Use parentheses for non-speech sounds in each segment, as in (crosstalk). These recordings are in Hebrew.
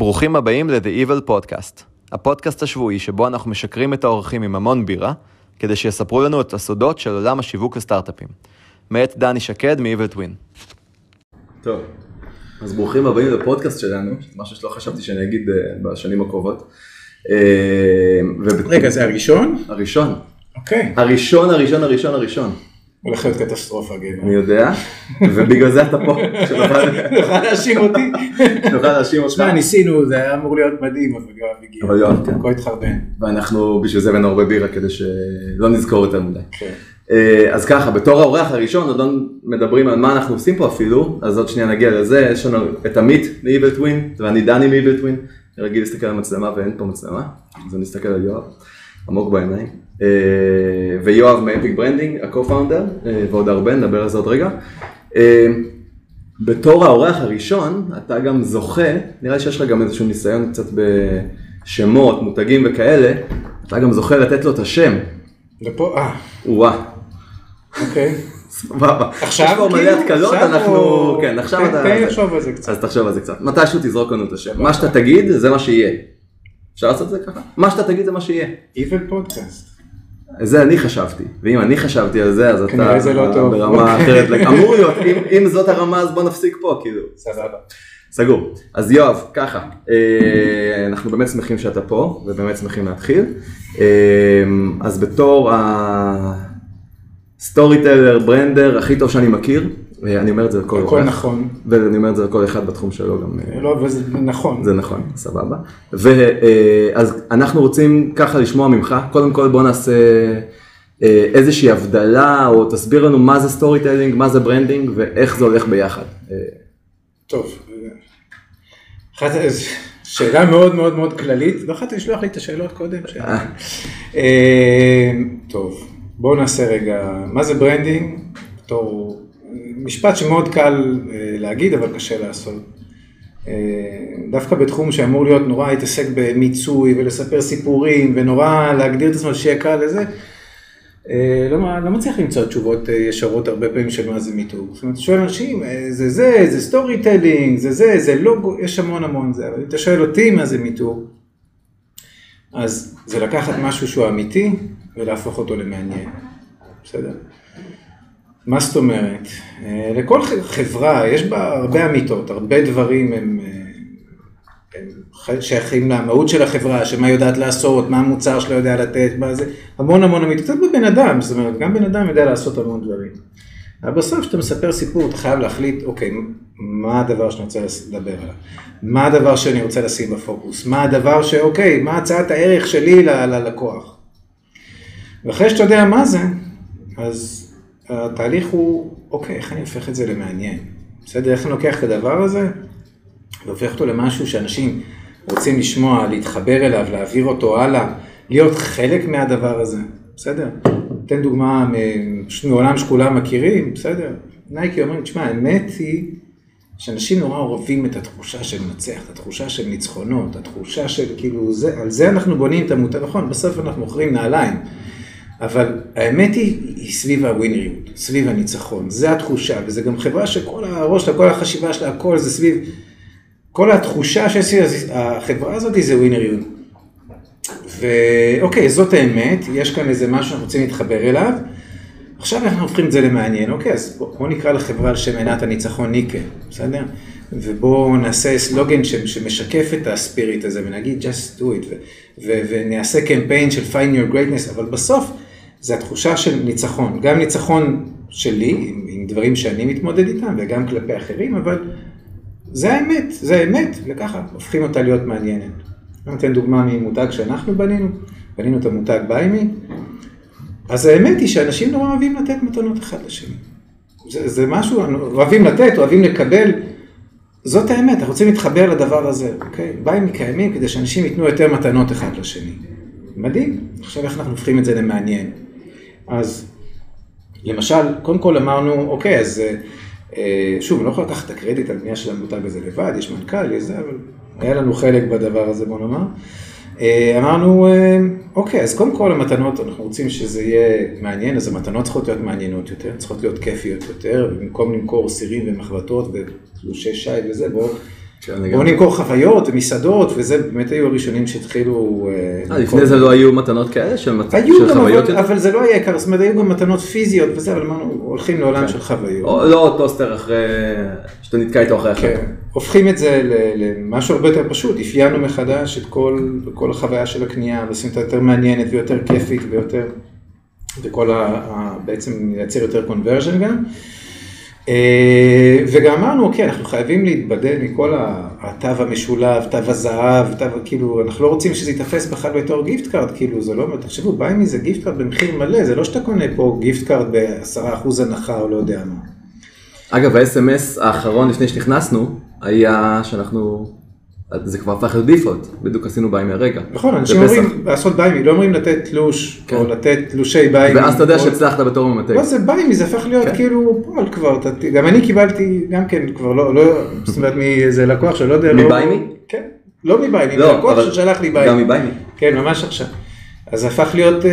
ברוכים הבאים ל-The Evil Podcast, הפודקאסט השבועי שבו אנחנו משקרים את האורחים עם המון בירה, כדי שיספרו לנו את הסודות של עולם השיווק לסטארט-אפים. מאת דני שקד מ-Evil Twin. טוב, אז ברוכים הבאים לפודקאסט שלנו, משהו שלא חשבתי שאני אגיד אה, בשנים הקרובות. אה, רגע, זה הראשון? הראשון, אוקיי. הראשון, הראשון, הראשון, הראשון, הולך להיות קטסטרופה, גבר. אני יודע, ובגלל זה אתה פה, שנוכל להאשים אותי? שנוכל להאשים אותך, תשמע, ניסינו, זה היה אמור להיות מדהים, אבל יואב הגיע. אבל יואב, כן. הכל התחרבן. ואנחנו בשביל זה הבאנו הרבה בירה כדי שלא נזכור יותר מדי. כן. אה, אז ככה, בתור האורח הראשון, עוד לא מדברים על מה אנחנו עושים פה אפילו, אז עוד שנייה נגיע לזה, יש לנו את עמית מ-Evil Twin, ואני דני מ-Evil Twin, אני רגיל להסתכל על המצלמה ואין פה מצלמה, אז אני אסתכל על יואב, עמוק בעיניים, ויואב מאפיק branding, ה-co-founder, אה, ועוד הרבה, נדבר על זה עוד רגע. אה, בתור האורח הראשון, אתה גם זוכה, נראה לי שיש לך גם איזשהו ניסיון קצת בשמות, מותגים וכאלה, אתה גם זוכה לתת לו את השם, ופה, אה, וואה. אוקיי. סבבה. עכשיו יש פה מלא כאילו? התקלות, עכשיו אנחנו, כן, עכשיו אתה, תן לי לחשוב על זה קצת. אז תחשוב על זה קצת. מתישהו תזרוק לנו את השם. מה שאתה תגיד, זה מה שיהיה. אפשר לעשות את זה ככה? מה שאתה תגיד זה מה שיהיה. איבל פודקאסט. זה אני חשבתי, ואם אני חשבתי על זה, אז אתה כנראה זה לא טוב. ברמה אחרת, לג- אמור להיות, אם- אם זאת הרמה אז בוא נפסיק פה, כאילו. סבבה. סגור. אז יואב, ככה, אה, אנחנו באמת שמחים שאתה פה, ובאמת שמחים להתחיל. אה, אז בתור ה storyteller, brander, הכי טוב שאני מכיר, אני אומר את זה לכל הכל אורח, נכון. ואני אומר את זה לכל אחד בתחום שלו גם. אה, לא, וזה נכון. זה נכון, סבבה. ואז אנחנו רוצים ככה לשמוע ממך, קודם כל בוא נעשה אה, איזושהי הבדלה, או תסביר לנו מה זה storytelling, מה זה branding, ואיך זה הולך ביחד. אה, טוב. שאלה מאוד מאוד מאוד כללית, ואחת לשלוח לי את השאלות קודם. אה, טוב, בואו נעשה רגע, מה זה branding? בתור משפט שמאוד קל אה, להגיד, אבל קשה לעשות. אה, דווקא בתחום שאמור להיות נורא להתעסק במיתוג ולספר סיפורים ונורא להגדיר את עצמו שיהיה קל לזה, אה, לא, לא מצליח למצוא תשובות ישרות הרבה פעמים של מה זה מיתוג. זאת אומרת, אתה שואל אנשים, זה זה, זה storytelling, זה זה, זה לוגו, יש המון המון זה, אבל אם אתה שואל אותי מה זה מיתוג, אז זה לקחת משהו שהוא אמיתי ולהפוך אותו למעניין, בסדר? מה זאת אומרת? אה, לכל חברה יש בה הרבה אמיתות, הרבה דברים הם, אה, הם שייכים למהות של החברה, שמה היא יודעת לעשות, מה המוצר שלה יודע לתת, מה זה, המון המון אמיתות, קצת בבן אדם, זאת אומרת, גם בן אדם יודע לעשות המון דברים. אבל בסוף כשאתה מספר סיפור, אתה חייב להחליט, אוקיי, מה הדבר שאני רוצה לדבר עליו? מה הדבר שאני רוצה לשים בפוקוס? מה הדבר ש... אוקיי, מה הצעת הערך שלי ללקוח? ואחרי שאתה יודע מה זה, אז התהליך הוא, אוקיי, איך אני הופך את זה למעניין? בסדר, איך אני לוקח את הדבר הזה והופך אותו למשהו שאנשים רוצים לשמוע, להתחבר אליו, להעביר אותו הלאה, להיות חלק מהדבר הזה, בסדר? אתן דוגמה מעולם שכולם מכירים, בסדר? נייקי אומרים, תשמע, האמת היא שאנשים נורא אוהבים את התחושה של לנצח, את התחושה של ניצחונות, התחושה של כאילו, זה, על זה אנחנו בונים את המותג, נכון, בסוף אנחנו מוכרים נעליים, אבל האמת היא, היא סביב הווינריות, סביב הניצחון, זה התחושה, וזה גם חברה שכל הראש שלה, כל החשיבה שלה, הכל זה סביב, כל התחושה שיש החברה הזאת זה ווינריות. ואוקיי, זאת האמת, יש כאן איזה משהו שאנחנו רוצים להתחבר אליו. עכשיו אנחנו הופכים את זה למעניין, אוקיי, אז בואו בוא נקרא לחברה על שם עינת הניצחון ניקה, בסדר? ובואו נעשה סלוגן שמשקף את הספיריט הזה ונגיד just do it, ו, ו, ונעשה קמפיין של find your greatness, אבל בסוף זה התחושה של ניצחון, גם ניצחון שלי, עם, עם דברים שאני מתמודד איתם וגם כלפי אחרים, אבל זה האמת, זה האמת, וככה הופכים אותה להיות מעניינת. אני נותן דוגמה ממותג שאנחנו בנינו, בנינו את המותג ביימי, אז האמת היא שאנשים נורא אוהבים לתת מתנות אחד לשני. זה, זה משהו, אוהבים לתת, אוהבים לקבל, זאת האמת, אנחנו רוצים להתחבר לדבר הזה, אוקיי? ביימי קיימים כדי שאנשים ייתנו יותר מתנות אחד לשני. מדהים, עכשיו איך אנחנו הופכים את זה למעניין. אז למשל, קודם כל אמרנו, אוקיי, אז אה, שוב, אני לא יכול לקחת את הקרדיט על בנייה של המותג הזה לבד, יש מנכ"ל, יש זה, אבל היה לנו חלק בדבר הזה, בוא נאמר. אה, אמרנו, אה, אוקיי, אז קודם כל המתנות, אנחנו רוצים שזה יהיה מעניין, אז המתנות צריכות להיות מעניינות יותר, צריכות להיות כיפיות יותר, ובמקום למכור סירים ומחבטות ותלושי שי וזה, בואו בואו. נמכור חוויות ומסעדות, וזה באמת היו הראשונים שהתחילו... אה, אה. לפני זה לא היו מתנות כאלה של מצ- היו גם, חוויות אבל, זה לא היה עיקר, זאת אומרת, היו גם מתנות פיזיות וזה, אבל אמרנו, הולכים לעולם של חוויות. לא טוסטר אחרי, שאתה נתקע איתו אחרי כן, החלטה. הופכים את זה ל- למשהו הרבה יותר פשוט, אפיינו מחדש את כל, החוויה של הקנייה, ועושים אותה יותר מעניינת ויותר כיפית ויותר, וכל ה... ה בעצם לייצר יותר קונברז'ן גם. אה, וגם אמרנו, אוקיי, אנחנו חייבים להתבדל מכל התו המשולב, תו הזהב, תו, כאילו, אנחנו לא רוצים שזה ייתפס בכלל בתור gift card, כאילו, זה לא, תחשבו, BUYME זה gift card במחיר מלא, זה לא שאתה קונה פה gift card בעשרה אחוז הנחה או לא יודע מה. אגב, ה-SMS האחרון לפני שנכנסנו, היה שאנחנו, זה כבר הפך להיות default, בדיוק עשינו BUYME הרגע. נכון, אנשים. אומרים לעשות BUYME, לא אומרים לתת תלוש, כן. או לתת תלושי BUYME. ואז אתה יודע או- שהצלחת בתור ממתג. לא, זה BUYME, זה הפך להיות כן. כאילו פועל כבר, אתה- גם אני קיבלתי, גם כן, כבר לא, לא, זאת אומרת, מאיזה לקוח שלא יודע, לא... מביימי? כן, לא מביימי, לא, לקוח אבל ששלח לי ביימי. גם מביימי. כן, ממש עכשיו. אז זה הפך להיות אה,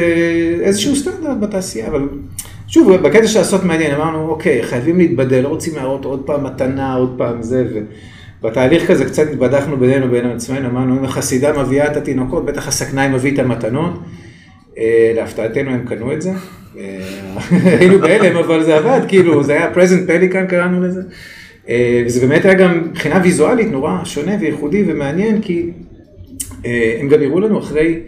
איזשהו סטנדרט בתעשייה, אבל שוב, בקטע של לעשות מעניין, אמרנו, אוקיי, חייבים להתבדל, לא רוצים להראות עוד פעם מתנה, עוד פעם זה, ובתהליך כזה קצת התבדחנו בינינו, בין עצמנו, אמרנו, אם החסידה מביאה את התינוקות, בטח הסכנאי מביא את המתנות. אה, להפתעתנו הם קנו את זה. אה, (laughs) היינו בהלם, אבל זה עבד, כאילו, זה היה פרזנט פליקן קראנו לזה. אה, וזה באמת היה גם מבחינה ויזואלית נורא שונה וייחודי ומעניין, כי הם גם הראו לנו אחרי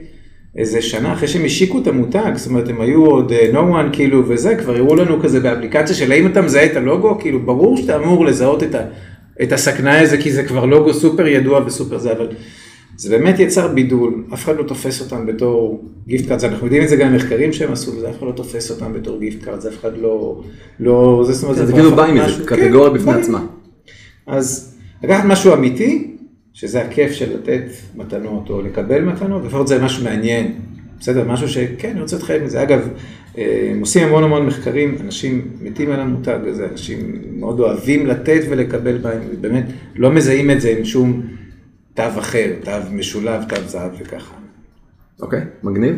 איזה שנה, אחרי שהם השיקו את המותג, זאת אומרת, הם היו עוד no one כאילו וזה, כבר הראו לנו כזה באפליקציה של האם אתה מזהה את הלוגו, כאילו ברור שאתה אמור לזהות את, ה, את הסכנאי הזה, כי זה כבר לוגו סופר ידוע וסופר זה, אבל זה באמת יצר בידול, אף אחד לא תופס אותם בתור gift card, אנחנו יודעים את זה גם במחקרים שהם עשו, וזה אף אחד לא תופס אותם בתור gift card, זה אף אחד לא, לא, זה, זאת אומרת, כן, זה כאילו הפך ביי מזה, משהו- קטגוריה כן, בפני. עצמה. אז לקחת משהו אמיתי, שזה הכיף של לתת מתנות או לקבל מתנות, לפחות זה משהו מעניין, בסדר? משהו שכן, אני רוצה להתחייב מזה. אגב, הם עושים המון המון מחקרים, אנשים מתים על המותג הזה, אנשים מאוד אוהבים לתת ולקבל בהם, באמת לא מזהים את זה עם שום תו אחר, תו משולב, תו זהב וככה. אוקיי, מגניב.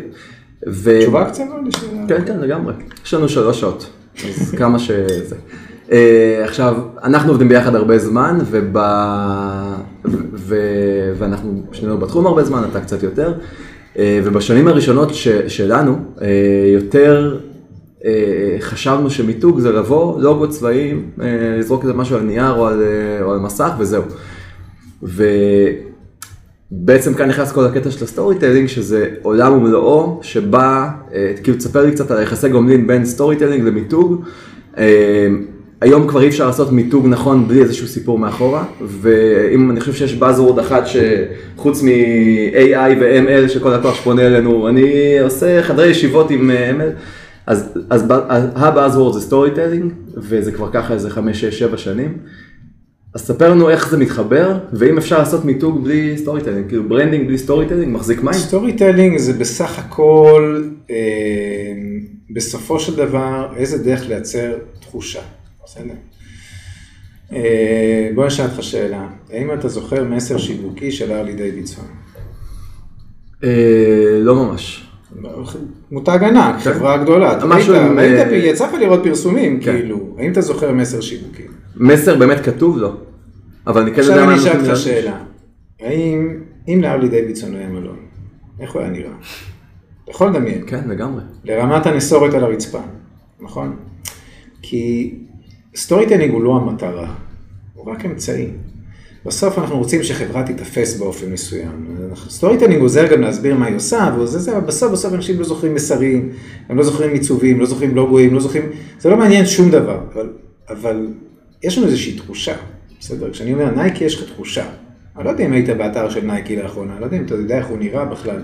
ו- תשובה קצרה לשאלה? כן, כן, לגמרי. יש לנו שלוש שעות, אז (laughs) כמה שזה. אה, עכשיו, אנחנו עובדים ביחד הרבה זמן, וב... ו... ואנחנו שנינו בתחום הרבה זמן, אתה קצת יותר, אה, ובשנים הראשונות ש... שלנו, אה, יותר אה, חשבנו שמיתוג זה לבוא, לוגו צבעים, אה, לזרוק איזה משהו על נייר או על, אה, או על מסך וזהו. ובעצם כאן נכנס כל הקטע של ה storytelling, שזה עולם ומלואו, שבא, אה, כאילו תספר לי קצת על היחסי גומלין בין storytelling למיתוג. היום כבר אי אפשר לעשות מיתוג נכון בלי איזשהו סיפור מאחורה, ואם אני חושב שיש buzzword אחד שחוץ מ-AI ו-ML שכל לקוח שפונה אלינו, אני עושה חדרי ישיבות עם אה, ML, אז, אז ה-buzzword זה storytelling, וזה כבר ככה איזה 5, 6, 7 שנים. אז ספר לנו איך זה מתחבר, ואם אפשר לעשות מיתוג בלי storytelling, כאילו branding בלי storytelling מחזיק מים. storytelling זה בסך הכל, אה, בסופו של דבר, איזה דרך לייצר תחושה, בסדר? אה, בוא נשאל אותך שאלה, האם אתה זוכר מסר שיווקי של Harley Davidson? אה, לא ממש. מותג ענק, כן. חברה גדולה, אה, יצא לך לראות פרסומים, כן. כאילו, האם אתה זוכר מסר שיווקי? מסר באמת כתוב לו, אבל אני כן יודע עכשיו מה אני הם אשאל אותך. שאלה, האם, אם ל Harley Davidson היה מלון, איך הוא היה נראה? אתה יכול לדמיין. כן, לגמרי. לרמת הנסורת על הרצפה, נכון? כי storytelling הוא לא המטרה, הוא רק אמצעי. בסוף אנחנו רוצים שחברה תיתפס באופן מסוים. storytelling עוזר גם להסביר מה היא עושה, וזה זה, אבל בסוף בסוף אנשים לא זוכרים מסרים, הם לא זוכרים עיצובים, לא זוכרים לוגויים, לא זוכרים, זה לא מעניין שום דבר, אבל, אבל יש לנו איזושהי תחושה, בסדר? כשאני אומר נייקי יש לך תחושה. אני לא יודע אם היית באתר של נייקי לאחרונה, אני לא יודע אם אתה יודע איך הוא נראה בכלל.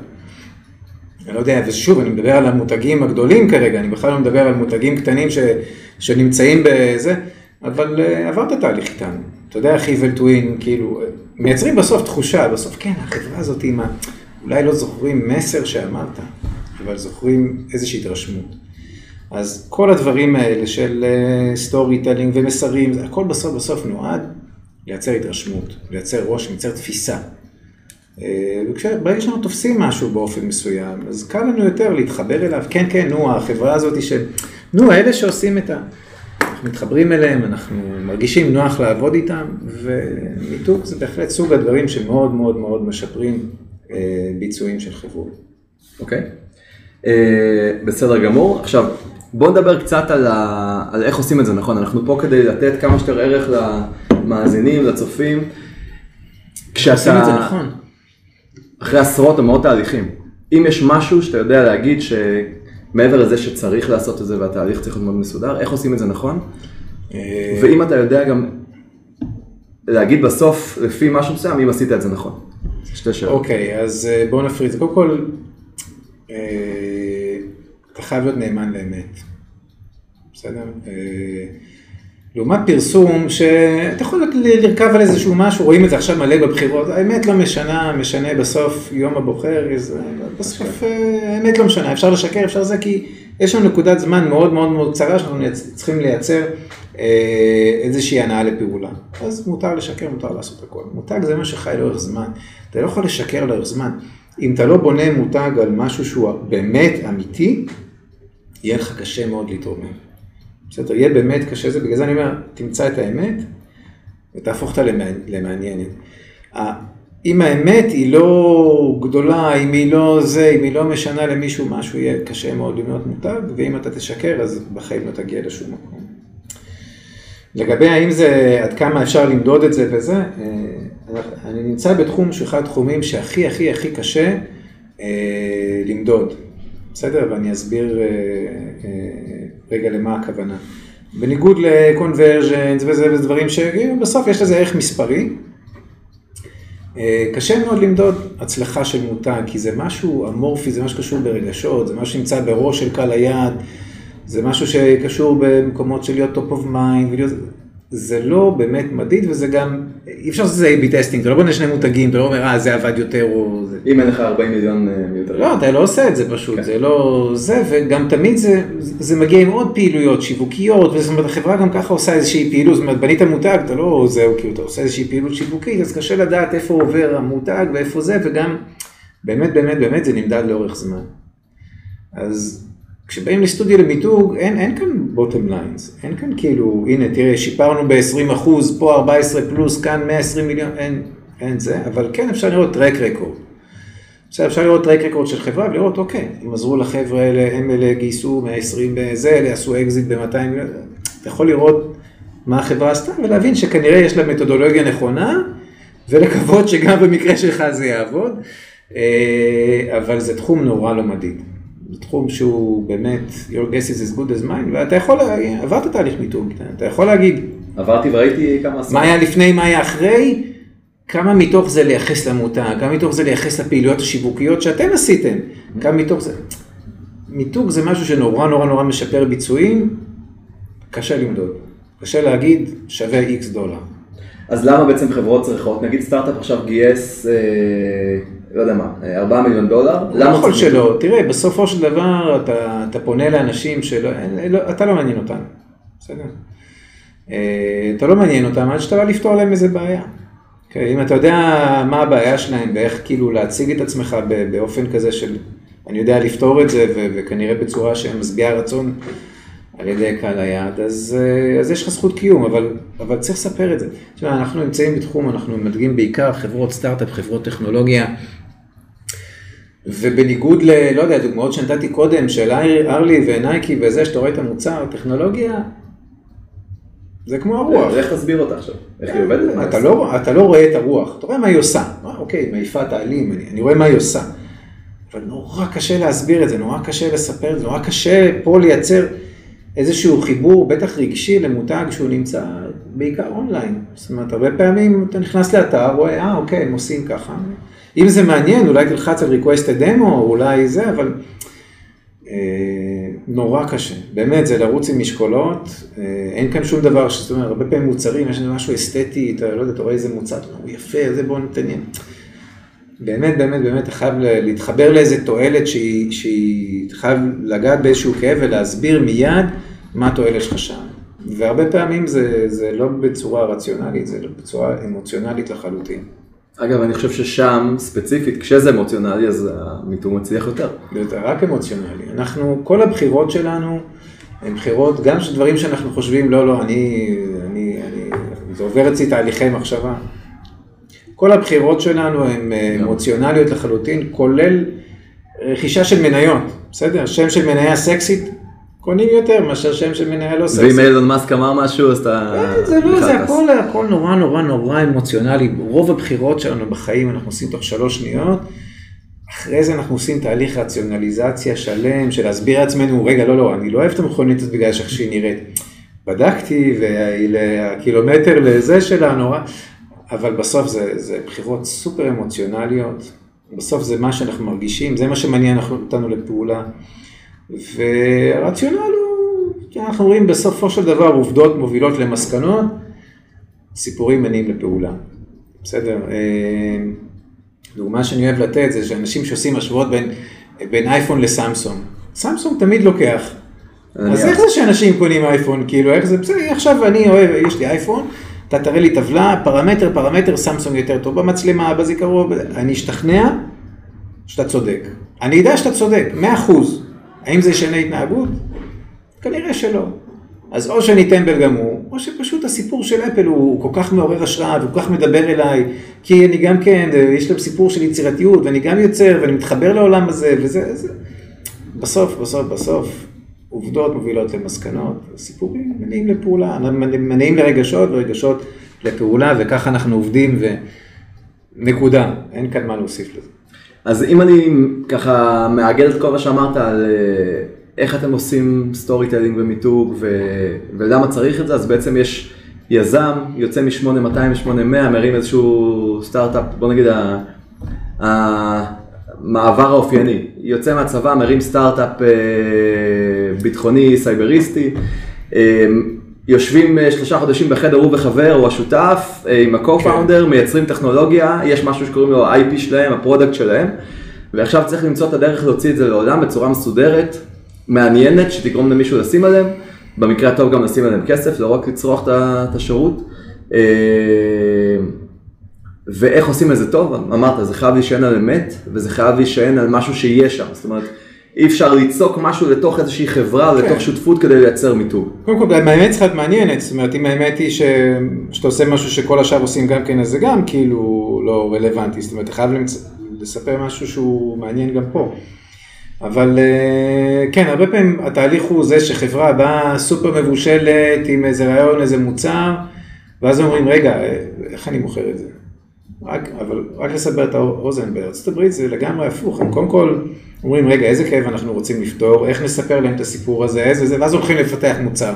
אני לא יודע, ושוב, אני מדבר על המותגים הגדולים כרגע, אני בכלל לא מדבר על מותגים קטנים ש, שנמצאים בזה, אבל uh, עברת תהליך איתנו. אתה יודע איך איבל טווין, כאילו, מייצרים בסוף תחושה, בסוף כן, החברה הזאת עם ה... אולי לא זוכרים מסר שאמרת, אבל זוכרים איזושהי התרשמות. אז כל הדברים האלה של storytelling ומסרים, הכל בסוף בסוף נועד לייצר התרשמות, לייצר רושם, לייצר תפיסה. וברגע שאנחנו תופסים משהו באופן מסוים, אז קל לנו יותר להתחבר אליו, כן, כן, נו, החברה הזאת ש... נו, האלה שעושים את ה... אנחנו מתחברים אליהם, אנחנו מרגישים נוח לעבוד איתם, ומיתוג זה בהחלט סוג הדברים שמאוד מאוד מאוד משפרים אה, ביצועים של חברות. אוקיי. אה, בסדר גמור. עכשיו, בוא נדבר קצת על, ה... על איך עושים את זה נכון. אנחנו פה כדי לתת כמה שיותר ערך למאזינים, לצופים. עושים את זה נכון. אחרי עשרות או מאות תהליכים, אם יש משהו שאתה יודע להגיד שמעבר לזה שצריך לעשות את זה והתהליך צריך להיות מאוד מסודר, איך עושים את זה נכון? אה, ואם אתה יודע גם להגיד בסוף, לפי משהו מסוים, אם עשית את זה נכון. שתי שאלות. אוקיי, אז אה, בואו נפריד. קודם כל, אה, אתה חייב להיות נאמן לאמת. בסדר? לעומת פרסום, שאתה יכול לרכב על איזשהו משהו, רואים את זה עכשיו מלא בבחירות, האמת לא משנה, משנה בסוף יום הבוחר, בסוף אה, האמת לא משנה, אפשר לשקר, אפשר זה, כי יש לנו נקודת זמן מאוד מאוד מאוד קצרה שאנחנו צריכים לייצר אה, איזושהי הנאה לפעולה. אז מותר לשקר, מותר לעשות הכל. מותג זה מה שחי לאורך זמן, אתה לא יכול לשקר לאורך זמן. אם אתה לא בונה מותג על משהו שהוא באמת אמיתי, יהיה לך קשה מאוד להתרומם. בסדר, יהיה באמת קשה זה, בגלל זה אני אומר, תמצא את האמת ותהפוך אותה למעניינת. אם האמת היא לא גדולה, אם היא לא זה, אם היא לא משנה למישהו משהו, יהיה קשה מאוד לבנות מותג, ואם אתה תשקר, אז בחיים לא תגיע לשום מקום. לגבי האם זה, עד כמה אפשר למדוד את זה וזה, אה, אני נמצא בתחום שהוא אחד התחומים שהכי הכי הכי קשה אה, למדוד. בסדר? ואני אסביר אה, רגע למה הכוונה. בניגוד ל-conversions וזה ודברים שבסוף יש לזה ערך מספרי. אה, קשה מאוד למדוד הצלחה של מותג, כי זה משהו אמורפי, זה משהו שקשור ברגשות, זה משהו שנמצא בראש של קהל היעד, זה משהו שקשור במקומות של להיות top of mind. זה לא באמת מדיד וזה גם, אי אפשר לעשות A-B testing, אתה לא בונה שני מותגים, אתה לא אומר, אה, זה עבד יותר או זה. אם אין לך 40 מיליון אה, מיותרים. לא, אתה לא עושה את זה פשוט, כן. זה לא זה, וגם תמיד זה, זה מגיע עם עוד פעילויות שיווקיות, וזאת אומרת, החברה גם ככה עושה איזושהי פעילות, זאת אומרת, בנית מותג, אתה לא זהו, כאילו, אתה עושה איזושהי פעילות שיווקית, אז קשה לדעת איפה עובר המותג ואיפה זה, וגם, באמת, באמת, באמת, זה נמדד לאורך זמן. אז כשבאים לסטודיו למיתוג, אין, אין כאן bottom lines, אין כאן כאילו, הנה, תראה, שיפרנו ב-20 אחוז, פה 14 פלוס, כאן 120 מיליון, אין, אין זה, אבל כן אפשר לראות track record. בסדר, אפשר לראות track record של חברה ולראות, אוקיי, הם עזרו לחבר'ה האלה, הם אלה גייסו 120 בזה, אלה עשו אקזיט ב-200 מיליון, אתה יכול לראות מה החברה עשתה ולהבין שכנראה יש לה מתודולוגיה נכונה, ולקוות שגם במקרה שלך זה יעבוד, אה, אבל זה תחום נורא לא מדיד. תחום שהוא באמת, your guess is as good as mine, ואתה יכול, עברת תהליך מיתוג, אתה יכול להגיד, עברתי וראיתי כמה עשרות. מה היה לפני, מה היה אחרי, כמה מתוך זה לייחס למותג, כמה מתוך זה לייחס לפעילויות השיווקיות שאתם עשיתם, כמה מתוך זה. מיתוג זה משהו שנורא נורא נורא משפר ביצועים, קשה למדוד. קשה להגיד שווה איקס דולר. אז למה בעצם חברות צריכות, נגיד סטארט-אפ עכשיו גייס, אה, לא יודע מה, אה, 4 מיליון דולר, לא למה יכול צריך- שלא, תראה, בסופו של דבר אתה, אתה פונה לאנשים שלא, לא, אתה לא מעניין אותם, בסדר? אה, אתה לא מעניין אותם עד שאתה בא לפתור להם איזה בעיה. אוקיי, אם אתה יודע מה הבעיה שלהם ואיך כאילו להציג את עצמך באופן כזה של, אני יודע לפתור את זה ו- וכנראה בצורה שמשביעה רצון על ידי קהל היעד, אז, אה, אז יש לך זכות קיום, אבל, אבל צריך לספר את זה. תשמע, אנחנו נמצאים בתחום, אנחנו מדגים בעיקר חברות סטארט-אפ, חברות טכנולוגיה. ובניגוד ל... לא יודע, דוגמאות שנתתי קודם, של ארלי ונייקי וזה, שאתה רואה את המוצר, טכנולוגיה, זה כמו הרוח. איך תסביר אותה עכשיו? איך היא עובדת? אתה לא, אתה לא רואה את הרוח, אתה רואה מה היא עושה. אה, אוקיי, מעיפה את העלים, אני, אני רואה מה היא עושה. אבל נורא קשה להסביר את זה, נורא קשה לספר את זה, נורא קשה פה לייצר איזשהו חיבור, בטח רגשי, למותג שהוא נמצא בעיקר אונליין. זאת אומרת, הרבה פעמים אתה נכנס לאתר, רואה, אה, אוקיי, הם עושים ככה. אם זה מעניין, אולי תלחץ על request a demo, או אולי זה, אבל אה, נורא קשה. באמת, זה לרוץ עם משקולות, אה, אין כאן שום דבר, זאת אומרת, הרבה פעמים מוצרים, יש לנו משהו אסתטי, אתה לא יודע, אתה רואה איזה מוצר, אתה אומר, הוא יפה, זה בוא נתעניין. באמת, באמת, באמת, אתה חייב להתחבר לאיזה תועלת שהיא, שהיא, חייב לגעת באיזשהו כאב ולהסביר מיד מה התועלת שלך שם. והרבה פעמים זה, זה לא בצורה רציונלית, זה בצורה אמוציונלית לחלוטין. אגב, אני חושב ששם, ספציפית, כשזה אמוציונלי, אז המיתוג מצליח יותר. זה רק אמוציונלי. אנחנו, כל הבחירות שלנו הן בחירות, גם של דברים שאנחנו חושבים, לא, לא, אני, אני, אני, זה עובר אצלי תהליכי מחשבה. כל הבחירות שלנו הן אה, אמוציונליות לחלוטין, כולל רכישה של מניות, בסדר? שם של מניה סקסית, קונים יותר מאשר שם לא סקסית. ואם אילון מאסק אמר משהו, אז אתה... אה, זה לא, זה. הכל, הכל נורא נורא נורא אמוציונלי. רוב הבחירות שלנו בחיים אנחנו עושים תוך שלוש שניות. אחרי זה אנחנו עושים תהליך רציונליזציה שלם של להסביר לעצמנו, רגע, לא, לא, אני לא אוהב את המכונית הזאת בגלל שאיך שהיא נראית. בדקתי, והקילומטר לזה שלה נורא, אבל בסוף זה, זה בחירות סופר אמוציונליות. בסוף זה מה שאנחנו מרגישים, זה מה שמניע אותנו לפעולה. והרציונל הוא, אנחנו רואים בסופו של דבר עובדות מובילות למסקנות, סיפורים מניעים לפעולה. בסדר? אה, דוגמה שאני אוהב לתת זה שאנשים שעושים השוואות בין, בין אייפון לסמסונג. סמסונג תמיד לוקח. אז איך זה שאנשים קונים אייפון? כאילו, איך זה, בסדר, עכשיו אני אוהב, יש לי אייפון, אתה תראה לי טבלה, פרמטר, פרמטר, סמסונג יותר טוב במצלמה, בזיכרון, אני אשתכנע שאתה צודק. אני אדע שאתה צודק, 100%. האם זה ישנה התנהגות? כנראה שלא. אז או שאני טמבל גמור, או שפשוט הסיפור של אפל הוא כל כך מעורר השראה וכל כך מדבר אליי, כי אני גם כן, יש להם סיפור של יצירתיות, ואני גם יוצר, ואני מתחבר לעולם הזה, וזה, זה. בסוף, בסוף, בסוף, עובדות מובילות למסקנות, סיפורים מניעים לפעולה, מניעים לרגשות ורגשות לפעולה, וככה אנחנו עובדים, ונקודה, אין כאן מה להוסיף לזה. אז אם אני ככה מעגל את כל מה שאמרת על אה, איך אתם עושים storytelling ומיתוג ו... ולמה צריך את זה, אז בעצם יש יזם, יוצא מ-8200 ל-8100, מרים איזשהו סטארט-אפ, בוא נגיד. המעבר האופייני, יוצא מהצבא, מרים סטארט-אפ אה, ביטחוני, סייבריסטי, אה, יושבים אה, שלושה חודשים בחדר, הוא וחבר, הוא השותף, אה, עם ה-co-founder, מייצרים טכנולוגיה, יש משהו שקוראים לו ה-IP שלהם, ה-product שלהם, ועכשיו צריך למצוא את הדרך להוציא את זה לעולם בצורה מסודרת, מעניינת, שתגרום למישהו לשים עליהם, במקרה הטוב גם לשים עליהם כסף, לא רק לצרוך את השירות. אה, ואיך עושים את זה טוב? אמרת, זה חייב להישען על אמת, וזה חייב להישען על משהו שיהיה שם, זאת אומרת, אי אפשר ליצוק משהו לתוך איזושהי חברה, כן. לתוך שותפות כדי לייצר מיתוג. קודם כל, האמת צריכה להיות מעניינת, זאת אומרת, אם האמת היא ש... שאתה עושה משהו שכל השאר עושים גם כן, אז זה גם כאילו לא רלוונטי, זאת אומרת, אתה חייב למצ... לספר משהו שהוא מעניין גם פה. אבל אה, כן, הרבה פעמים התהליך הוא זה שחברה באה סופר מבושלת עם איזה רעיון, איזה מוצר, ואז אומרים, רגע, אה, איך אני מוכר את זה? רק, אבל רק לסבר את האוזן, בארצות הברית זה לגמרי הפוך, הם קודם כל אומרים, רגע, איזה כאב אנחנו רוצים לפתור, איך נספר להם את הסיפור הזה, איזה זה, ואז הולכים לפתח מוצר.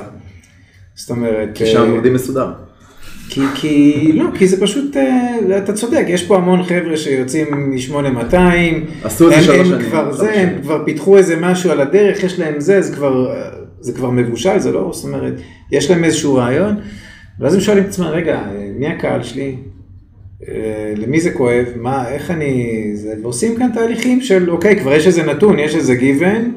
זאת אומרת... כי שם אה, עובדים מסודר. כי, כי, לא, כי זה פשוט, אה, אתה צודק, יש פה המון חבר'ה שיוצאים מ-8200, עשו את זה הם- שלוש הם שנים, כבר חמש זה, הם. כבר פיתחו איזה משהו על הדרך, יש להם זה, זה כבר, זה כבר מבושל, זה לא, זאת אומרת, יש להם איזשהו רעיון, ואז הם שואלים את עצמם, רגע, מי הקהל שלי? אה, למי זה כואב? מה, איך אני... זה, ועושים כאן תהליכים של, אוקיי, כבר יש איזה נתון, יש איזה גיוון.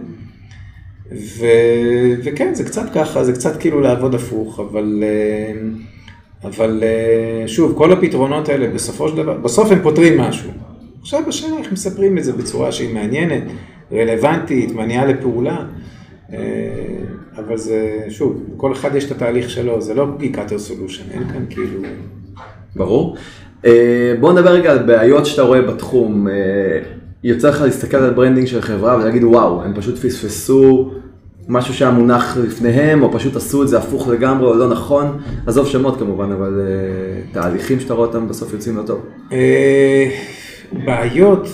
וכן, זה קצת ככה, זה קצת כאילו לעבוד הפוך, אבל, אה, אבל אה, שוב, כל הפתרונות האלה בסופו של דבר, בסוף הם פותרים משהו. עכשיו השאלה איך מספרים את זה בצורה שהיא מעניינת, רלוונטית, מניעה לפעולה, אבל זה, שוב, לכל אחד יש את התהליך שלו, זה לא cutter solution, אין כאן כאילו... ברור. אה, בוא נדבר רגע על בעיות שאתה רואה בתחום. אה, יוצא לך להסתכל על branding של חברה ולהגיד וואו, הם פשוט פספסו משהו שהיה מונח לפניהם, או פשוט עשו את זה הפוך לגמרי או לא נכון. עזוב שמות כמובן, אבל אה, תהליכים שאתה רואה אותם בסוף יוצאים לא טוב. בעיות,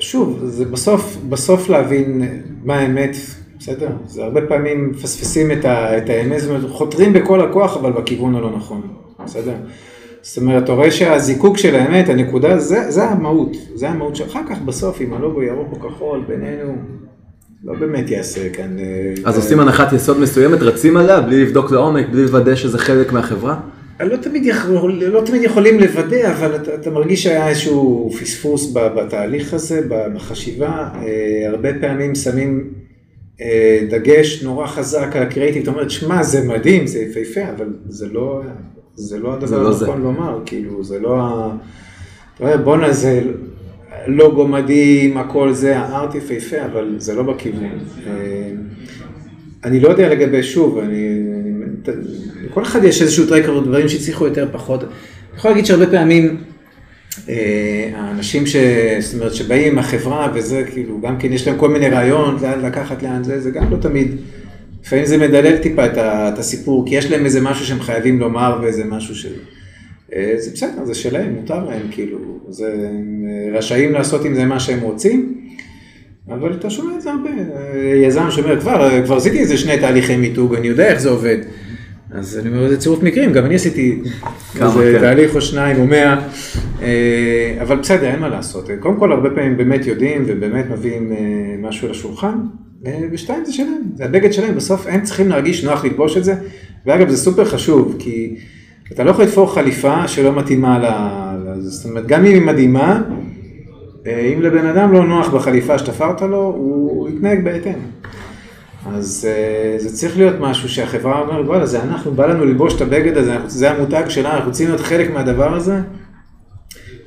שוב, זה בסוף, בסוף להבין מה האמת, בסדר? זה הרבה פעמים מפספסים את, את האמת, זאת אומרת, חותרים בכל הכוח, אבל בכיוון הלא נכון, בסדר? זאת אומרת, אתה רואה שהזיקוק של האמת, הנקודה, זה, זה המהות, זה המהות שאחר כך בסוף, עם הלוגו ירוק או כחול, בינינו, לא באמת יעשה כאן... אה, אז אה, עושים הנחת יסוד מסוימת, רצים עליה בלי לבדוק לעומק, בלי לוודא שזה חלק מהחברה? לא תמיד, יכול, לא תמיד יכולים לוודא, אבל אתה, אתה מרגיש שהיה איזשהו פספוס בתהליך הזה, בחשיבה. אה, הרבה פעמים שמים דגש נורא חזק על הקריאיטיב, אתה אומר, שמע, זה מדהים, זה יפהפה, אבל זה לא, זה לא הדבר לא. הנכון לומר, כאילו, זה לא ה... אתה אומר, בואנה, זה לוגו מדהים, הכל זה, הארט יפהפה, אבל זה לא בכיוון. אה, אני לא יודע לגבי, שוב, אני, לכל אחד יש איזשהו טרקר, דברים שהצליחו יותר פחות. אני יכול להגיד שהרבה פעמים, אה, האנשים ש... זאת אומרת, שבאים עם החברה וזה, כאילו, גם כן יש להם כל מיני רעיונות, לאן לקחת, לאן זה, זה גם לא תמיד, לפעמים זה מדלל טיפה את, ה, את הסיפור, כי יש להם איזה משהו שהם חייבים לומר ואיזה משהו ש... אה, זה בסדר, זה שלהם, מותר להם, כאילו, זה, הם אה, רשאים לעשות עם זה מה שהם רוצים, אבל אתה שומע את זה הרבה, אה, יזם שאומר, כבר, כבר עשיתי איזה שני תהליכי מיתוג, אני יודע איך זה עובד. אז אני אומר, זה צירוף מקרים, גם אני עשיתי איזה כן. תהליך או שניים או מאה, אבל בסדר, אין מה לעשות. קודם כל, הרבה פעמים באמת יודעים ובאמת מביאים משהו לשולחן, ושתיים זה שלהם, זה הבגד שלהם, בסוף הם צריכים להרגיש נוח ללבוש את זה, ואגב, זה סופר חשוב, כי אתה לא יכול לתפור חליפה שלא מתאימה ל... זאת אומרת, גם אם היא מדהימה, אה, אם לבן אדם לא נוח בחליפה שתפרת לו, הוא, יתנהג בהתאם. אז אה, זה צריך להיות משהו שהחברה אומרת, וואלה, זה אנחנו, בא לנו ללבוש את הבגד הזה, זה המותג שלנו, אנחנו רוצים להיות חלק מהדבר הזה.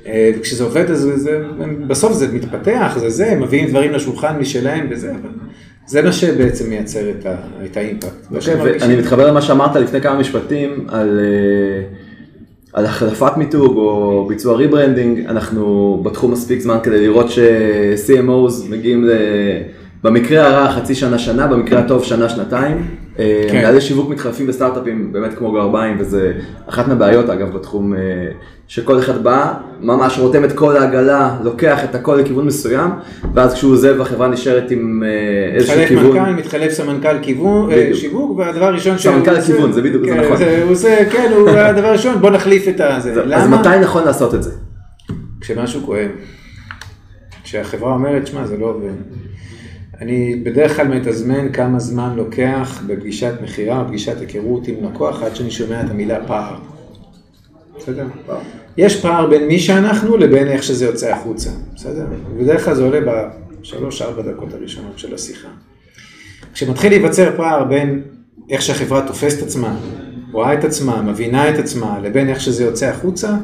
אה, וכשזה עובד, אז זה, בסוף זה מתפתח, זה זה, מביאים דברים לשולחן משלהם וזה, אבל זה מה שבעצם מייצר את, ה, את האימפקט. אוקיי, ואני מתחבר למה שאמרת לפני כמה משפטים על, אה, על החלפת מיתוג או ביצוע rebranding, אנחנו בתחום מספיק זמן כדי לראות ש-CMOs מגיעים ל... במקרה הרע חצי שנה שנה, במקרה הטוב שנה שנתיים. אה, כן. מנהלי שיווק מתחלפים בסטארט-אפים באמת כמו גרביים וזה אחת מהבעיות אגב בתחום אה, שכל אחד בא, ממש רותם את כל העגלה, לוקח את הכל לכיוון מסוים ואז כשהוא עוזב החברה נשארת עם אה, איזשהו מתחלף כיוון. מנכ"ל, מתחלף סמנכ"ל כיוון. שיווק, והדבר הראשון שהוא סמנכ"ל עושה- כיוון, זה בדיוק, זה כן, נכון. הוא עושה, כן, הוא הדבר הראשון, בוא נחליף את הזה. אז? מתי נכון לעשות את זה? כשמשהו כואב. כשהחברה אומרת, שמע, זה לא עובד. אני בדרך כלל מתזמן כמה זמן לוקח בפגישת מכירה פגישת היכרות עם לקוח עד שאני שומע את המילה פער. בסדר? יש פער בין מי שאנחנו לבין איך שזה יוצא החוצה, בסדר? בדרך כלל זה עולה בשלוש-ארבע דקות הראשונות של השיחה. כשמתחיל להיווצר פער בין איך שהחברה תופסת עצמה, רואה את עצמה, מבינה את עצמה, לבין איך שזה יוצא החוצה,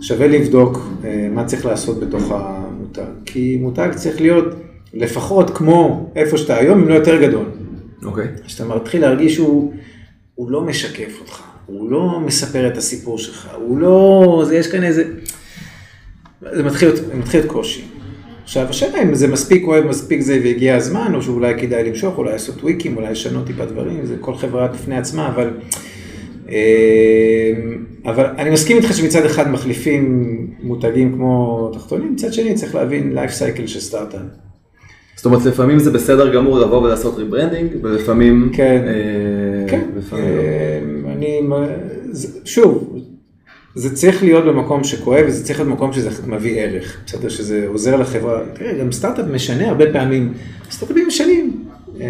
שווה לבדוק אה, מה צריך לעשות בתוך המותג. כי מותג צריך להיות לפחות כמו איפה שאתה היום, אם לא יותר גדול. אוקיי. כשאתה מתחיל להרגיש שהוא הוא לא משקף אותך, הוא לא מספר את הסיפור שלך, הוא לא... זה, יש כאן איזה... זה מתחיל, להיות- מתחיל להיות קושי. עכשיו, השאלה אם זה מספיק אוהב, מספיק זה והגיע הזמן, או שאולי כדאי למשוך, אולי לעשות טוויקים, אולי לשנות טיפה דברים, זה כל חברה בפני עצמה, אבל... אה, אבל אני מסכים איתך שמצד אחד מחליפים מותגים כמו תחתונים, מצד שני צריך להבין life cycle של סטארט-אפ. זאת אומרת, לפעמים זה בסדר גמור לבוא ולעשות rebranding, ולפעמים... כן. אה, כן, לפעמים לא. אה, אני, שוב, זה צריך להיות במקום שכואב, וזה צריך להיות במקום שזה מביא ערך, בסדר? שזה עוזר לחברה. תראה, גם סטארט-אפ משנה הרבה פעמים, סטארט-אפים משנים אה,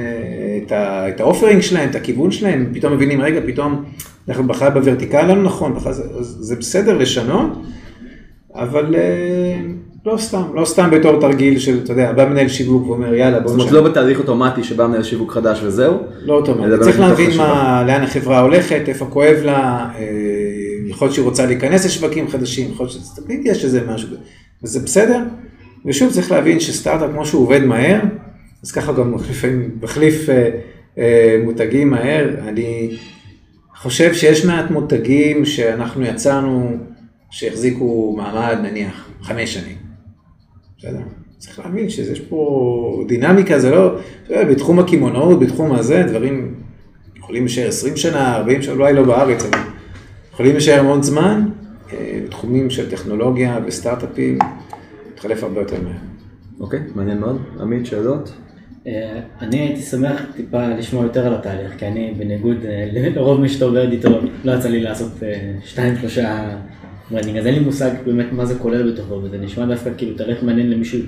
את ה- את האופרינג שלהם, את הכיוון שלהם, פתאום מבינים, רגע, פתאום אנחנו בכלל בוורטיקל לא נכון, בכלל זה, בסדר לשנות, אבל לא סתם, לא סתם בתור תרגיל של, אתה יודע, בא מנהל שיווק ואומר, יאללה, בוא זאת אומרת. לא בתהליך אוטומטי שבא מנהל שיווק חדש וזהו. לא אוטומטי, צריך להבין. מה, לאן החברה הולכת, איפה כואב לה, אה, יכול להיות שהיא רוצה להיכנס לשווקים חדשים, יכול להיות שתמיד יש איזה משהו, וזה בסדר. ושוב צריך להבין שסטארט-אפ כמו שהוא עובד מהר, אז ככה גם (laughs) לפעמים מחליף אה, אה, מותגים מהר. אני חושב שיש מעט מותגים שאנחנו יצרנו, שהחזיקו מעמד נניח חמש שנים. בסדר? צריך להבין שיש פה דינמיקה, זה לא, בתחום הקמעונאות, בתחום הזה, דברים יכולים להישאר 20 שנה, 40 שנה, אולי לא בארץ, אבל יכולים להישאר המון זמן, אה, תחומים של טכנולוגיה וסטארט-אפים, מתחלף הרבה יותר מהר. אוקיי, okay, מעניין מאוד. עמית, שאלות? Uh, אני הייתי שמח טיפה לשמוע יותר על התהליך, כי אני בניגוד uh, לרוב מי שאתה עובד איתו, לא יצא לי לעשות 2-3 ואני גם אין לי מושג באמת מה זה כולל בתוכו, וזה נשמע דווקא כאילו תהליך מעניין למישהו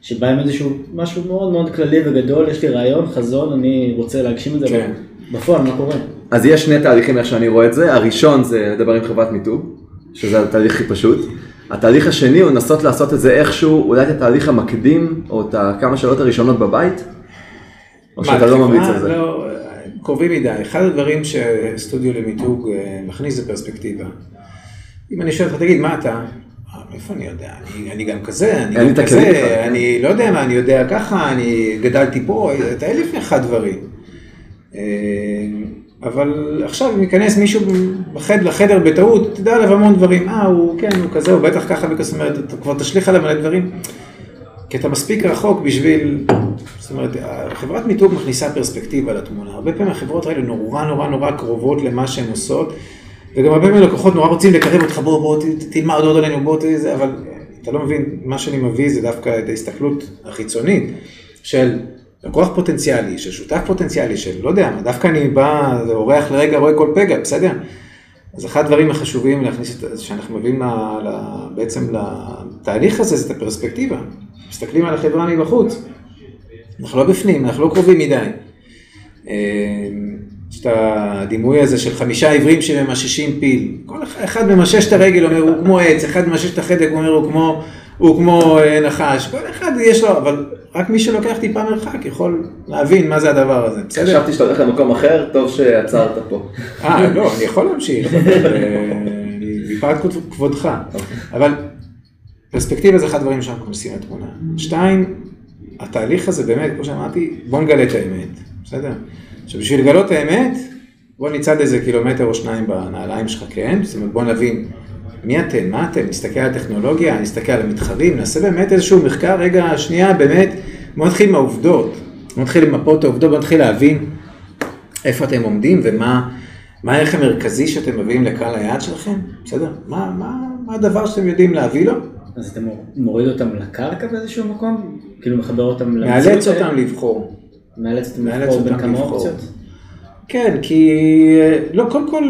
שבא עם איזשהו משהו מאוד מאוד כללי וגדול, יש לי רעיון, חזון, אני רוצה להגשים את זה, כן. בפועל מה קורה? אז יש שני תהליכים איך שאני רואה את זה, הראשון זה לדבר עם חברת מיתוג, שזה התהליך הכי פשוט. התהליך השני הוא לנסות לעשות את זה איכשהו, אולי את התהליך המקדים, או את כמה שאלות הראשונות בבית, או שאתה לא ממליץ על זה. לא, קרובים מדי. אחד הדברים שסטודיו למיתוג אה, מכניס זה פרספקטיבה. אם אני שואל אותך, תגיד, מה אתה? "אה, מאיפה אני יודע? אני, אני גם כזה, אני גם את כזה. אני לא יודע מה, אני יודע ככה, אני גדלתי פה, אתה אין לפניך דברים. אה, אבל עכשיו אם ייכנס מישהו בחד, לחדר בטעות, תדע עליו המון דברים, אה, הוא כן, הוא כזה, הוא בטח ככה וכזה, זאת אומרת, אתה כבר תשליך עליו מלא דברים, כי אתה מספיק רחוק בשביל, זאת אומרת, חברת מיתוג מכניסה פרספקטיבה לתמונה, הרבה פעמים החברות האלה נורא נורא נורא קרובות למה שהן עושות, וגם הרבה פעמים לקוחות נורא רוצים לקרב אותך, בוא, בוא, תלמד עוד עלינו, בוא, תזה, אבל אתה לא מבין, מה שאני מביא זה דווקא את ההסתכלות החיצונית של לקוח פוטנציאלי, של שותף פוטנציאלי, של לא יודע דווקא אני בא, זה אורח לרגע, רואה כל פגע, בסדר? אז אחד הדברים החשובים להכניס, את, שאנחנו מביאים ל, ל, בעצם לתהליך הזה, זה את הפרספקטיבה. מסתכלים על החברה מבחוץ. אנחנו לא בפנים, אנחנו לא קרובים מדי. יש את הדימוי הזה של חמישה עיוורים שממששים פיל. כל אחד, אחד ממשש את הרגל, אומר הוא כמו עץ, אחד ממשש את החדק, אומר הוא כמו, הוא כמו אה, נחש. כל אחד יש לו, אבל רק מי שלוקח טיפה מרחק יכול להבין מה זה הדבר הזה, בסדר? חשבתי שאתה הולך למקום אחר, טוב שעצרת פה. אה, לא, אני יכול להמשיך, אה, מפאת כבודך. אבל פרספקטיבה זה אחד הדברים שאנחנו מכניסים לתמונה. שתיים, התהליך הזה באמת, כמו שאמרתי, בוא נגלה את האמת, בסדר? עכשיו בשביל לגלות את האמת, בוא נצעד איזה קילומטר או שניים בנעליים שלך, כן? זאת אומרת, בוא נבין מי אתם, מה אתם, נסתכל על הטכנולוגיה, נסתכל על המתחרים, נעשה באמת איזשהו מחקר, רגע, שנייה, באמת, בוא נתחיל עם העובדות, בוא נתחיל למפות את העובדות, בוא נתחיל להבין איפה אתם עומדים ומה מה הערך המרכזי שאתם מביאים לקהל היעד שלכם, בסדר? מה, מה, מה הדבר שאתם יודעים להביא לו? אז אתה מוריד אותם לקרקע באיזשהו מקום? כאילו מחבר אותם מאלץ למציאות? אותם לבחור. מאלץ לבחור בין כמה. אופציות? כן, כי אה, לא, קודם כל,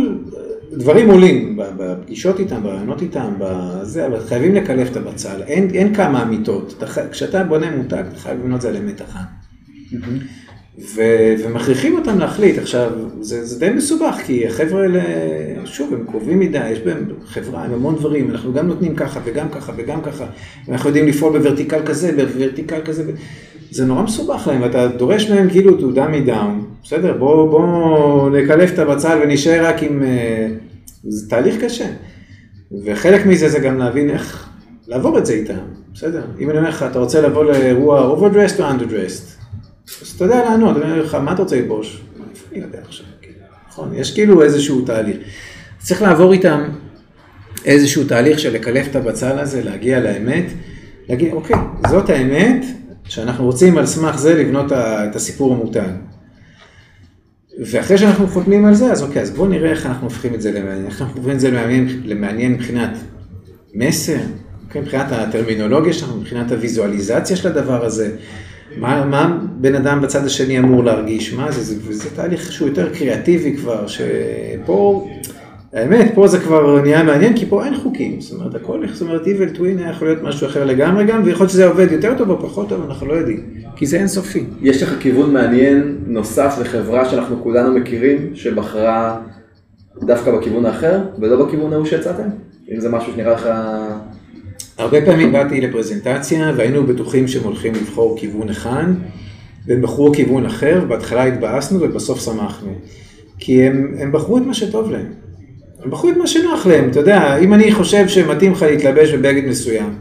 דברים עולים בפגישות איתם, ברעיונות איתם, בזה, אבל חייבים לקלף את הבצל, אין, אין כמה אמיתות. אתה כשאתה בונה מותג, אתה חייב לבנות את זה על אמת אחת. ו- ומכריחים אותם להחליט. עכשיו, זה, זה די מסובך, כי החבר'ה האלה, שוב, הם קרובים מדי, יש בהם חברה עם המון דברים, אנחנו גם נותנים ככה וגם ככה וגם ככה, ואנחנו יודעים לפעול בוורטיקל כזה, בוורטיקל כזה, ו- זה נורא מסובך להם, ואתה דורש מהם כאילו תעודה מדאון, בסדר, בוא, בוא נקלף את הבצל ונשאר רק עם... אה, זה תהליך קשה. וחלק מזה זה גם להבין איך לעבור את זה איתם, בסדר? אם אני אומר לך, אתה רוצה לבוא לאירוע overdressed או underdressed? אז אתה יודע לענות, אני אומר לך, מה אתה רוצה איפה אני יודע עכשיו? כאילו, נכון, יש כאילו איזשהו תהליך. צריך לעבור איתם איזשהו תהליך של לקלף את הבצל הזה, להגיע לאמת, להגיד, אוקיי, זאת האמת, שאנחנו רוצים על סמך זה לבנות את הסיפור המותג. ואחרי שאנחנו חותמים על זה, אז אוקיי, אז בואו נראה איך אנחנו הופכים את זה למעניין, איך אנחנו הופכים את זה למעניין, למעניין מבחינת מסר, אוקיי, מבחינת הטרמינולוגיה שלנו, מבחינת הוויזואליזציה של הדבר הזה, מה, מה בן אדם בצד השני אמור להרגיש, מה זה, זה, זה תהליך שהוא יותר קריאטיבי כבר, שפה, האמת, פה זה כבר נהיה מעניין, כי פה אין חוקים, זאת אומרת, הכל, זאת אומרת, Evil Twin היה יכול להיות משהו אחר לגמרי גם, ויכול להיות שזה עובד יותר טוב או פחות טוב, אנחנו לא יודעים, כי זה אינסופי. יש לך כיוון מעניין נוסף לחברה שאנחנו כולנו מכירים, שבחרה דווקא בכיוון האחר, ולא בכיוון ההוא שהצעתם? אם זה משהו שנראה לך... הרבה פעמים באתי לפרזנטציה והיינו בטוחים שהם הולכים לבחור כיוון אחד, והם בחרו כיוון אחר, בהתחלה התבאסנו ובסוף שמחנו. כי הם, הם בחרו את מה שטוב להם. הם בחרו את מה שנוח להם, אתה יודע, אם אני חושב שמתאים לך להתלבש בבגד מסוים,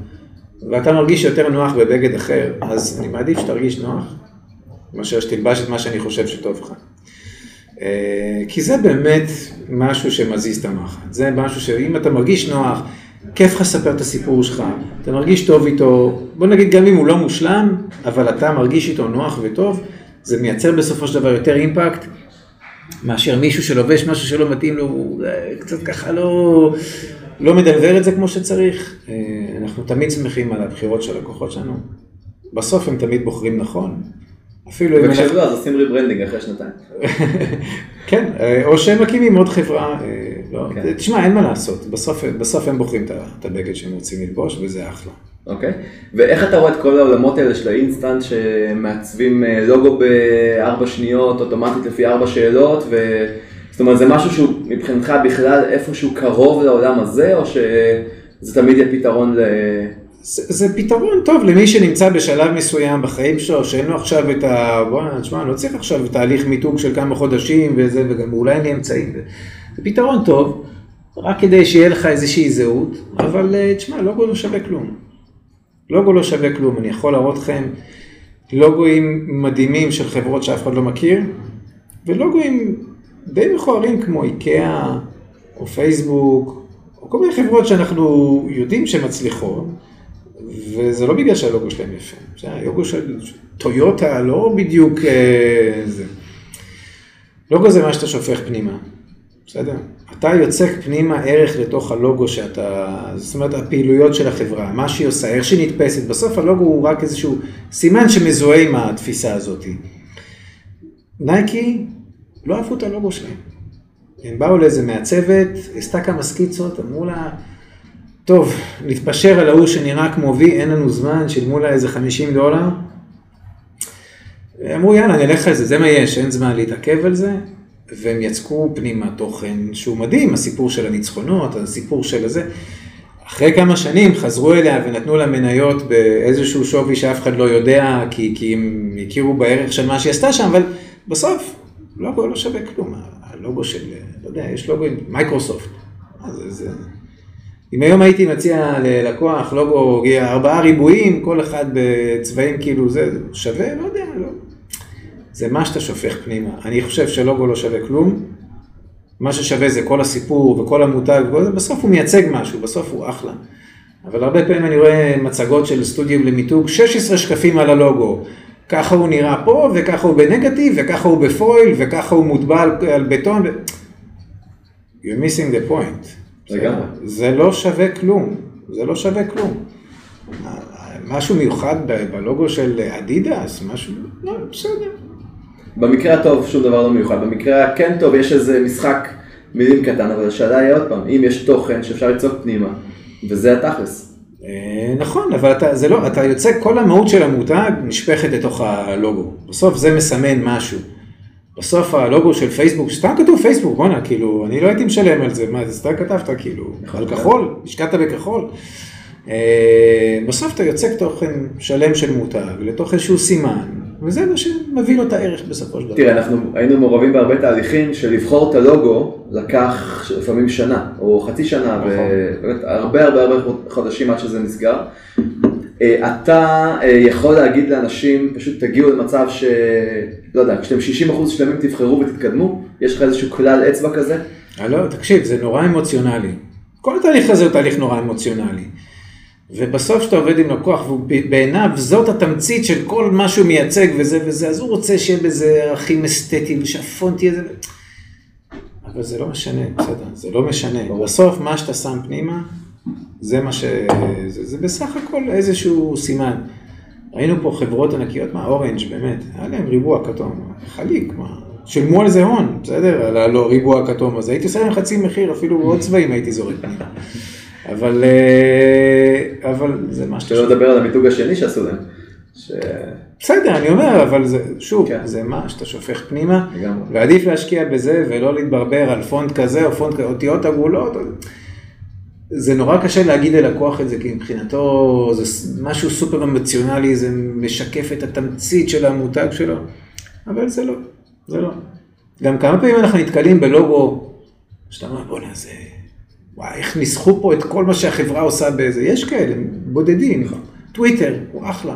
ואתה מרגיש יותר נוח בבגד אחר, אז אני מעדיף שתרגיש נוח, מאשר שתלבש את מה שאני חושב שטוב לך. אה, כי זה באמת משהו שמזיז את המחט. זה משהו שאם אתה מרגיש נוח, כיף לך לספר את הסיפור שלך, אתה מרגיש טוב איתו, בוא נגיד גם אם הוא לא מושלם, אבל אתה מרגיש איתו נוח וטוב, זה מייצר בסופו של דבר יותר אימפקט, מאשר מישהו שלובש משהו שלא מתאים לו, הוא אה, קצת ככה לא, לא מדלוור את זה כמו שצריך. אה, אנחנו תמיד שמחים על הבחירות של הלקוחות שלנו. בסוף הם תמיד בוחרים נכון. אפילו אם. וכשלא, אז עושים rebranding אחרי שנתיים. (laughs) כן, אה, או שהם מקימים עוד חברה, לא, כן. תשמע, אין מה לעשות, בסוף, בסוף הם בוחרים את הבגד שהם רוצים ללבוש, וזה אחלה. אוקיי? ואיך אתה רואה את כל העולמות האלה של האינסטנט שמעצבים אה, לוגו בארבע שניות, אוטומטית לפי ארבע שאלות, ו... זאת אומרת, זה משהו שהוא מבחינתך בכלל איפשהו קרוב לעולם הזה, או שזה תמיד יהיה פתרון ל... זה, זה פתרון טוב למי שנמצא בשלב מסוים בחיים שלו, שאין לו עכשיו את ה... בוא'נה, תשמע, לא צריך עכשיו תהליך מיתוג של כמה חודשים וזה, וגם אולי אין לי אמצעים. זה פתרון טוב, רק כדי שיהיה לך איזושהי זהות, אבל אה, תשמע, לוגו לא שווה כלום. לוגו לא שווה כלום, אני יכול להראות לכם לוגוים מדהימים של חברות שאף אחד לא מכיר, ולוגוים די מכוערים כמו איקאה, או פייסבוק, או כל מיני חברות שאנחנו יודעים שהן מצליחות, וזה לא בגלל שהלוגו שלהם יפה, זה הלוגו של טויוטה לא בדיוק אה, זה. לוגו זה מה שאתה שופך פנימה, בסדר? אתה יוצק פנימה ערך לתוך הלוגו שאתה, זאת אומרת הפעילויות של החברה, מה שהיא עושה, איך שהיא נתפסת, בסוף הלוגו הוא רק איזשהו סימן שמזוהה עם התפיסה הזאת. נייקי לא אהבו את הלוגו שלהם. הם באו לאיזה מעצבת, עשתה כמה סקיצות, אמרו לה, טוב, נתפשר על ההוא שנראה כמו וי, אין לנו זמן, שילמו לה איזה 50 דולר. אמרו יאללה נלך על זה, זה מה יש, אין זמן להתעכב על זה. והם יצקו פנימה תוכן שהוא מדהים, הסיפור של הניצחונות, הסיפור של הזה. אחרי כמה שנים חזרו אליה ונתנו לה מניות באיזשהו שווי שאף אחד לא יודע, כי, כי הם הכירו בערך של מה שהיא עשתה שם, אבל בסוף לוגו לא שווה כלום. הלוגו של, לא יודע, יש לוגו עם מייקרוסופט. זה, זה... אם היום הייתי מציע ללקוח לוגו ארבעה ריבועים, כל אחד בצבעים כאילו זה, שווה, לא יודע, לא. זה מה שאתה שופך פנימה. אני חושב שלוגו לא שווה כלום. מה ששווה זה כל הסיפור וכל המותג, זה, בסוף הוא מייצג משהו, בסוף הוא אחלה. אבל הרבה פעמים אני רואה מצגות של סטודיו למיתוג, 16 שקפים על הלוגו. ככה הוא נראה פה, וככה הוא בנגטיב, וככה הוא בפויל, וככה הוא מוטבע על, על בטון. ו... You're missing the point. לגמרי. זה לא שווה כלום, זה לא שווה כלום. משהו מיוחד בלוגו של אדידס, משהו, לא, בסדר. במקרה הטוב שום דבר לא מיוחד, במקרה הכן טוב יש איזה משחק מילים קטן, אבל השאלה היא עוד פעם, אם יש תוכן שאפשר לצעוק פנימה, וזה התכלס. אה, נכון, אבל אתה, זה לא, אתה יוצא, כל המהות של המותג נשפכת לתוך הלוגו. בסוף זה מסמן משהו. בסוף הלוגו של פייסבוק, סתם כתוב פייסבוק, בואנה, כאילו, אני לא הייתי משלם על זה, מה, זה סתם כתבת, כאילו, נכון. על כחול, השקעת בכחול. אה, בסוף אתה יוצק תוכן שלם של מותג לתוך איזשהו סימן, וזה מה שמביא לו את הערך בסופו של דבר. תראה, אנחנו היינו מעורבים בהרבה תהליכים של לבחור את הלוגו לקח לפעמים שנה, או חצי שנה, נכון. ובאמת הרבה הרבה הרבה חודשים עד שזה נסגר. אה, אתה אה, יכול להגיד לאנשים, פשוט תגיעו למצב ש... לא יודע, כשאתם 60% שלמים תבחרו ותתקדמו, יש לך איזשהו כלל אצבע כזה? אה, לא, תקשיב, זה נורא אמוציונלי. כל התהליך הזה הוא תהליך נורא אמוציונלי. ובסוף כשאתה עובד עם לקוח, ובעיניו זאת התמצית של כל מה שהוא מייצג וזה וזה, אז הוא רוצה שיהיה בזה ערכים אסתטיים, ושהפונט יהיה זה. אבל זה לא משנה, בסדר, זה לא משנה. בסוף מה שאתה שם פנימה, זה מה ש... זה, זה בסך הכל איזשהו סימן. ראינו פה חברות ענקיות, מה, אורנג' באמת, היה להם ריבוע כתום, חליק, מה, שילמו על זה הון, בסדר, על הלא ריבוע כתום הזה, הייתי עושה להם חצי מחיר, אפילו עוד צבעים הייתי זורק פנימה. אבל, אה, אבל זה מה שאתה... שלא לדבר על המיתוג השני שעשו להם. ש... בסדר, אני אומר, אבל זה, שוב, כן. זה מה שאתה שופך פנימה, לגמרי. ועדיף להשקיע בזה ולא להתברבר על פונט כזה או פונט כזה, אותיות עגולות. זה נורא קשה להגיד ללקוח את זה, כי מבחינתו זה משהו סופר אמוציונלי, זה משקף את התמצית של המותג שלו, אבל זה לא, זה לא. גם כמה פעמים אנחנו נתקלים בלוגו, שאתה אומר, בוא'נה, זה... וואי, איך ניסחו פה את כל מה שהחברה עושה באיזה, יש כאלה, בודדים, טוויטר, הוא אחלה.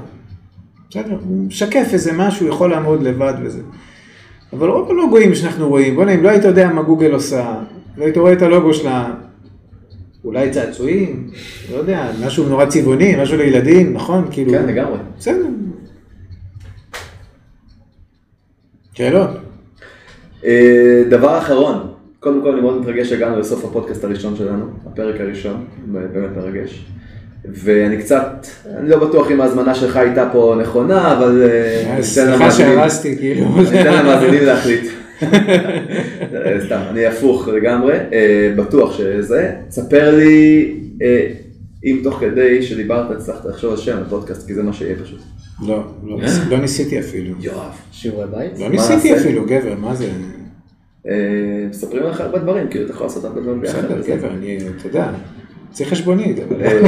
בסדר, הוא משקף איזה משהו, יכול לעמוד לבד וזה. אבל רוב הלוגוים שאנחנו רואים, בוא'נה, אם לא היית יודע מה גוגל עושה, לא היית רואה את הלוגו שלה, אולי צעצועים, לא יודע, משהו נורא צבעוני, משהו לילדים, נכון? כאילו... כן, לגמרי. בסדר. שאלות? אה, דבר אחרון, קודם כל אני מאוד מתרגש שהגענו לסוף הפודקאסט הראשון שלנו, הפרק הראשון, באמת מרגש. ואני קצת, אני לא בטוח אם ההזמנה שלך הייתה פה נכונה, אבל אה, ניתן סליחה שהרסתי, כאילו. ניתן למאזינים להחליט. אה, סתם, אני הפוך לגמרי, אה, בטוח שזה. ספר לי אה, אם תוך כדי שדיברת הצלחת לחשוב על שם לפודקאסט, כי זה מה שיהיה פשוט. לא, לא לא ניסיתי אפילו. יואב. שיעורי בית? לא ניסיתי? אפילו, גבר, מה זה? אה, מספרים לך הרבה דברים, כאילו אתה יכול לעשות הרבה דברים ביחד. בסדר. גבר, אני, אתה יודע, צריך חשבונית, אבל... אה.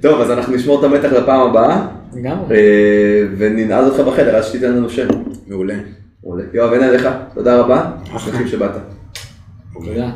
טוב, אז אנחנו נשמור את המתח לפעם הבאה, לגמרי. אה, וננעל אותך בחדר עד שתיתן לנו שם. מעולה. מעולה. יואב, אין עליך, תודה רבה, אחלה. שבאת. תודה.